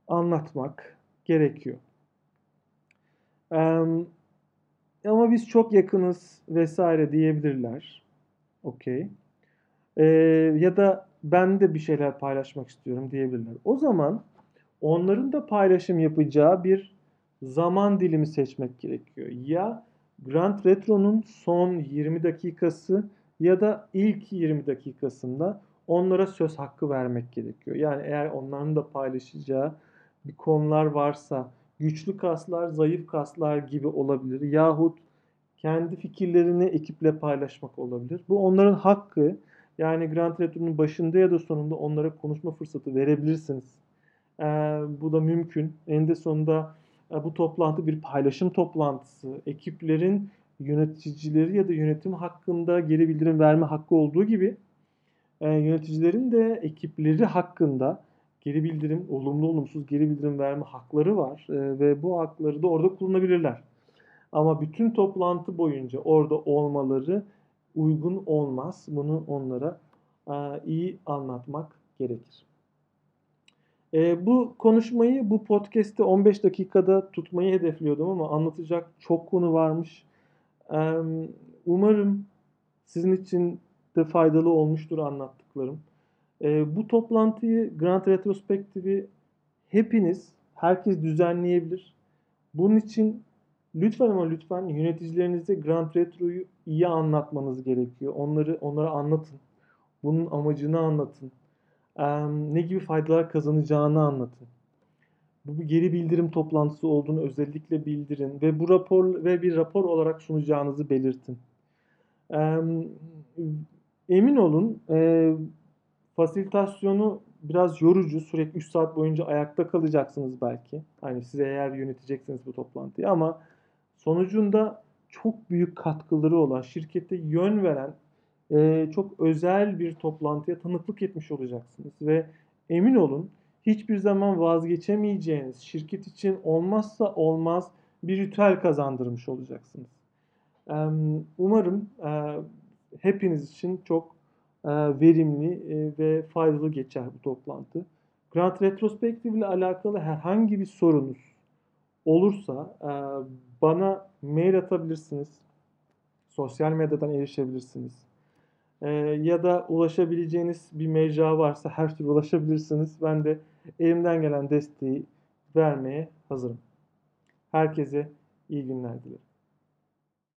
anlatmak gerekiyor. Ama biz çok yakınız vesaire diyebilirler. Okey. Ee, ya da ben de bir şeyler paylaşmak istiyorum diyebilirler. O zaman onların da paylaşım yapacağı bir zaman dilimi seçmek gerekiyor. Ya Grand Retro'nun son 20 dakikası ya da ilk 20 dakikasında onlara söz hakkı vermek gerekiyor. Yani eğer onların da paylaşacağı bir konular varsa güçlü kaslar, zayıf kaslar gibi olabilir. Yahut kendi fikirlerini ekiple paylaşmak olabilir. Bu onların hakkı. Yani Grand Retro'nun başında ya da sonunda onlara konuşma fırsatı verebilirsiniz. Ee, bu da mümkün. En de sonunda e, bu toplantı bir paylaşım toplantısı. Ekiplerin yöneticileri ya da yönetim hakkında geri bildirim verme hakkı olduğu gibi e, yöneticilerin de ekipleri hakkında geri bildirim, olumlu olumsuz geri bildirim verme hakları var e, ve bu hakları da orada kullanabilirler. Ama bütün toplantı boyunca orada olmaları uygun olmaz. Bunu onlara e, iyi anlatmak gerekir. E, bu konuşmayı bu podcast'te 15 dakikada tutmayı hedefliyordum ama anlatacak çok konu varmış. E, umarım sizin için de faydalı olmuştur anlattıklarım. E, bu toplantıyı Grand Retrospektifi hepiniz, herkes düzenleyebilir. Bunun için lütfen ama lütfen yöneticilerinize Grand Retro'yu iyi anlatmanız gerekiyor. Onları onlara anlatın. Bunun amacını anlatın. E, ne gibi faydalar kazanacağını anlatın. Bu bir geri bildirim toplantısı olduğunu özellikle bildirin ve bu rapor ve bir rapor olarak sunacağınızı belirtin. E, emin olun e, Fasilitasyonu biraz yorucu. Sürekli 3 saat boyunca ayakta kalacaksınız belki. Hani size eğer yöneteceksiniz bu toplantıyı ama sonucunda çok büyük katkıları olan, şirkete yön veren e, çok özel bir toplantıya tanıklık etmiş olacaksınız. Ve emin olun hiçbir zaman vazgeçemeyeceğiniz, şirket için olmazsa olmaz bir ritüel kazandırmış olacaksınız. Umarım hepiniz için çok e, verimli e, ve faydalı geçer bu toplantı. Grant Retrospektif ile alakalı herhangi bir sorunuz olursa e, bana mail atabilirsiniz. Sosyal medyadan erişebilirsiniz. Ya da ulaşabileceğiniz bir mecra varsa her türlü ulaşabilirsiniz. Ben de elimden gelen desteği vermeye hazırım. Herkese iyi günler dilerim.